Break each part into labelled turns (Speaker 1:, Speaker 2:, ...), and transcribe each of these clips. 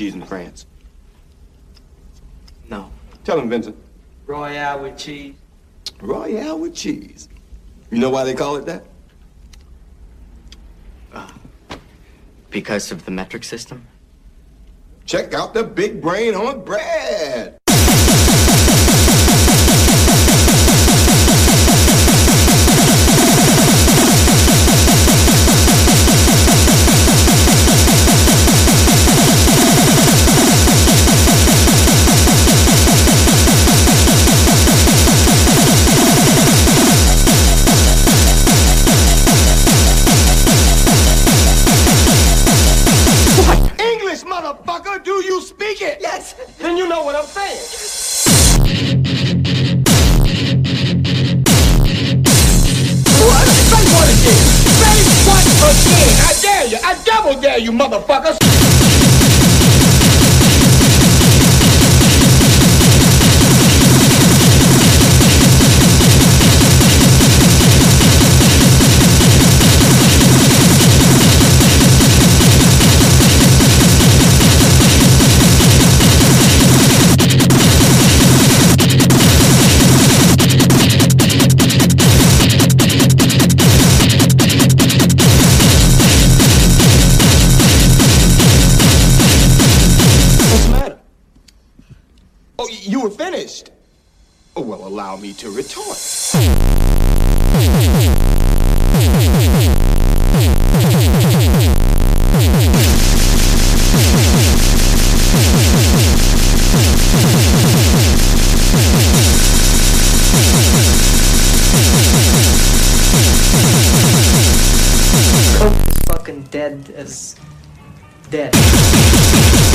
Speaker 1: cheese in France.
Speaker 2: No.
Speaker 1: Tell him, Vincent.
Speaker 2: Royale with cheese.
Speaker 1: Royale with cheese. You know why they call it that?
Speaker 2: Uh, because of the metric system?
Speaker 1: Check out the big brain on Brad. You. I dare you, motherfuckers.
Speaker 2: Dead.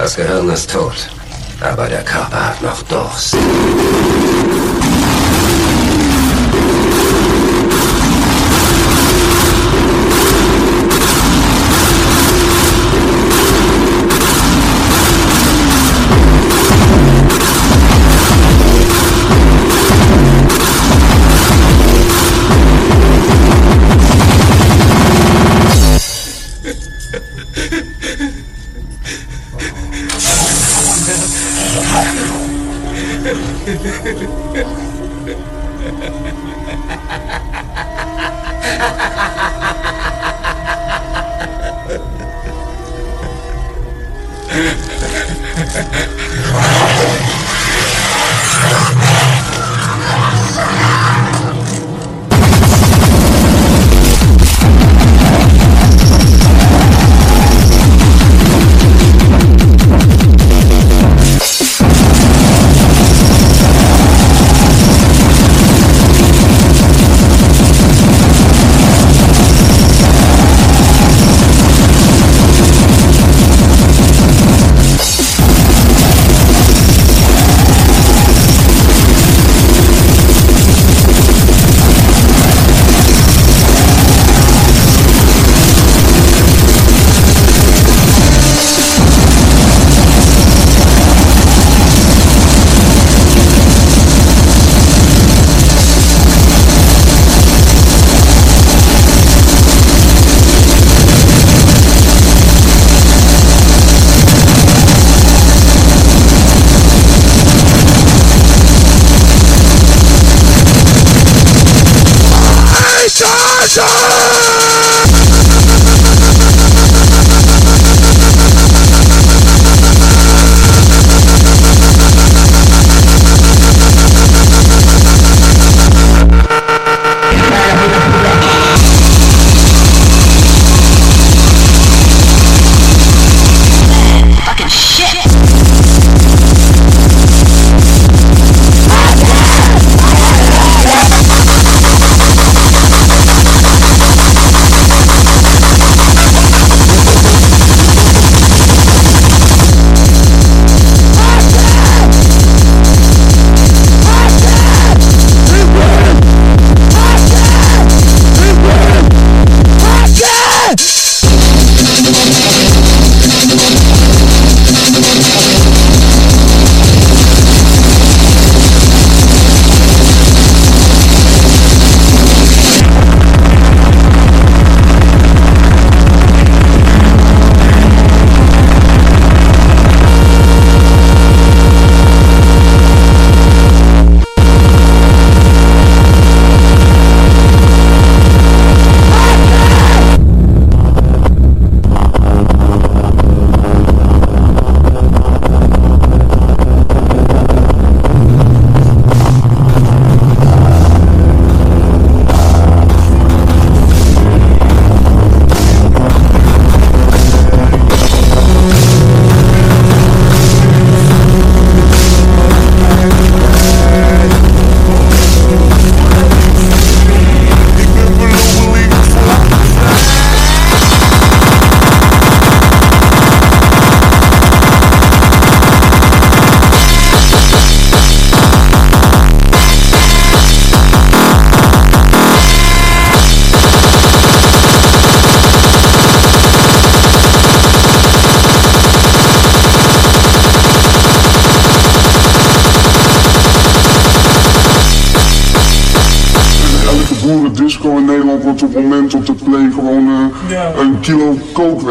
Speaker 3: Das Gehirn ist tot, aber der Körper hat noch Durst.
Speaker 4: Oh, my God.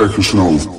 Speaker 4: Kook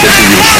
Speaker 5: Este decidió.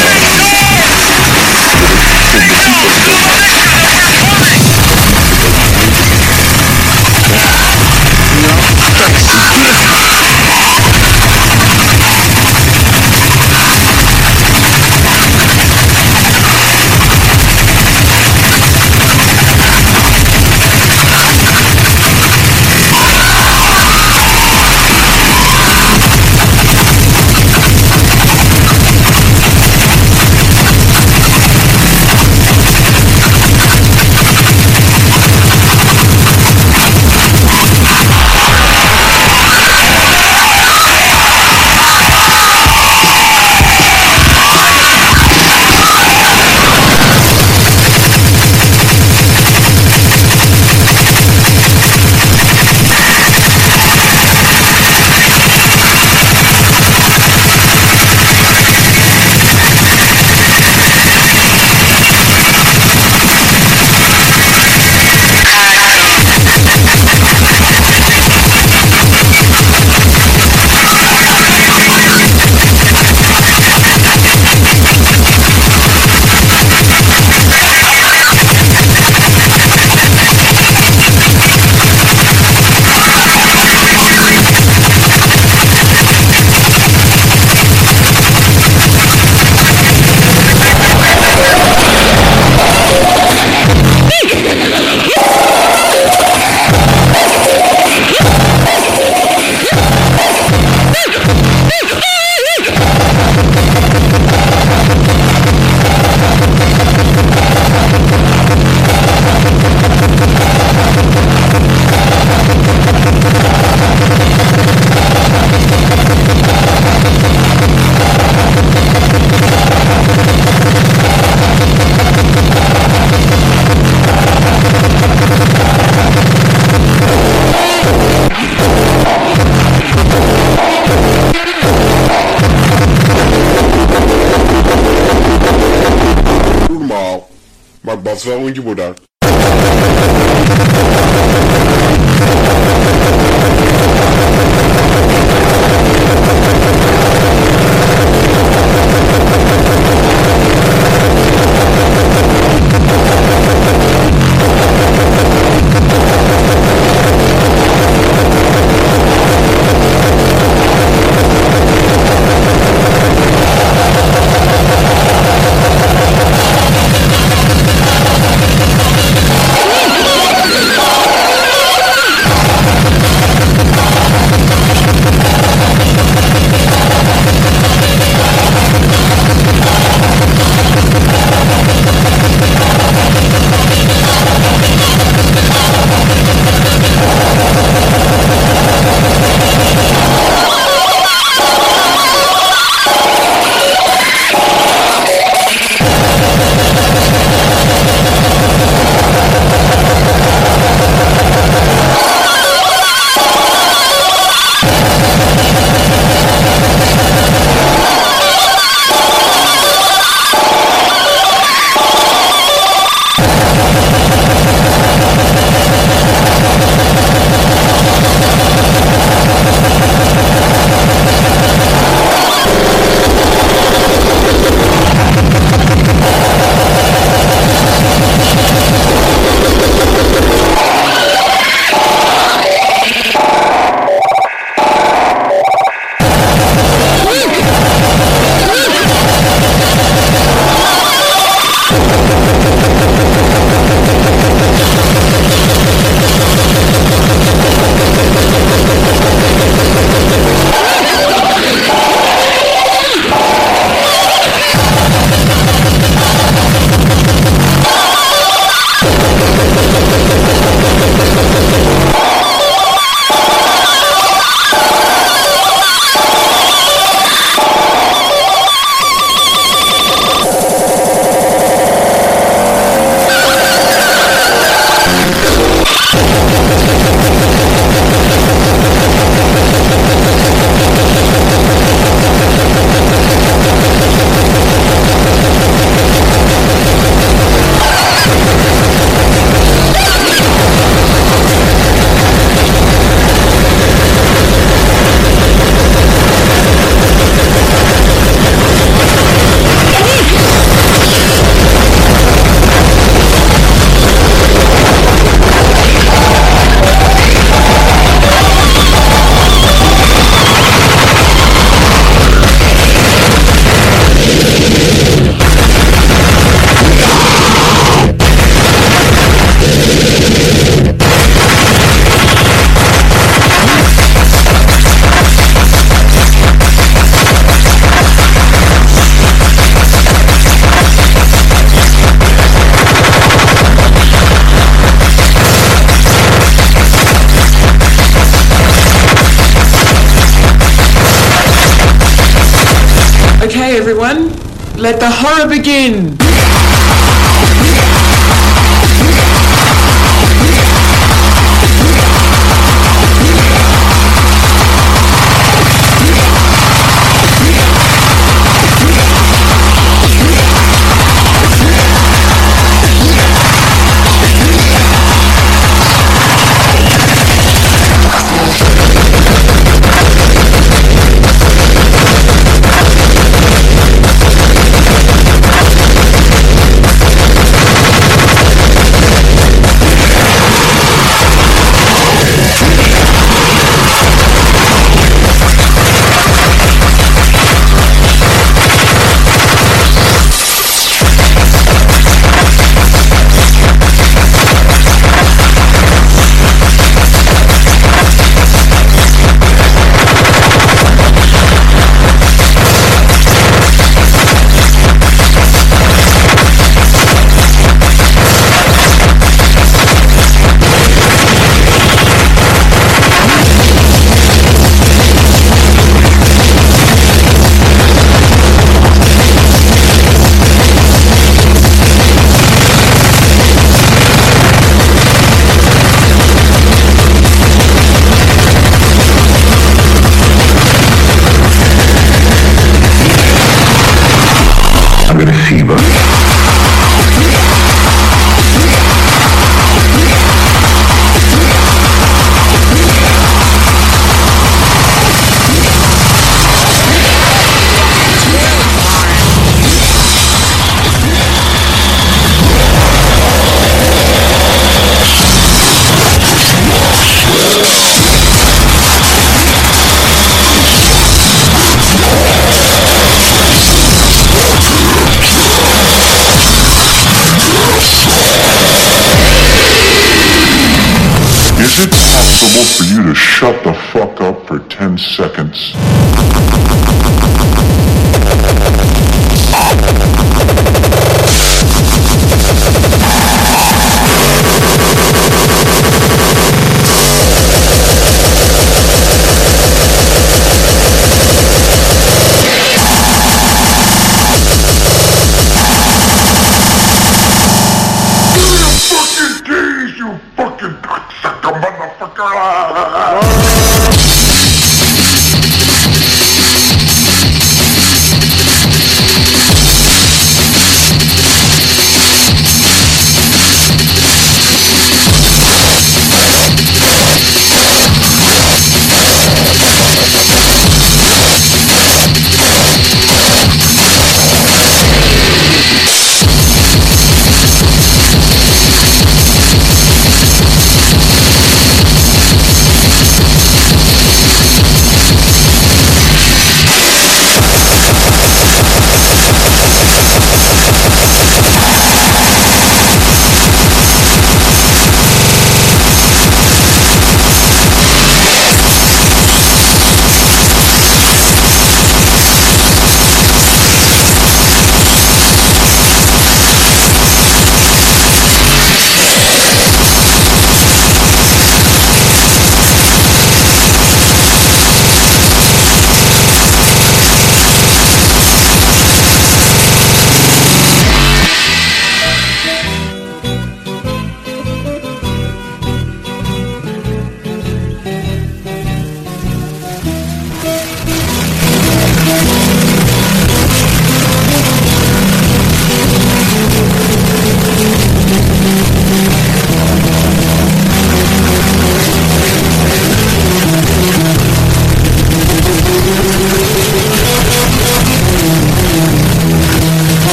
Speaker 5: Elas
Speaker 6: um de mudar. The
Speaker 5: it possible for you to shut the fuck up for 10 seconds?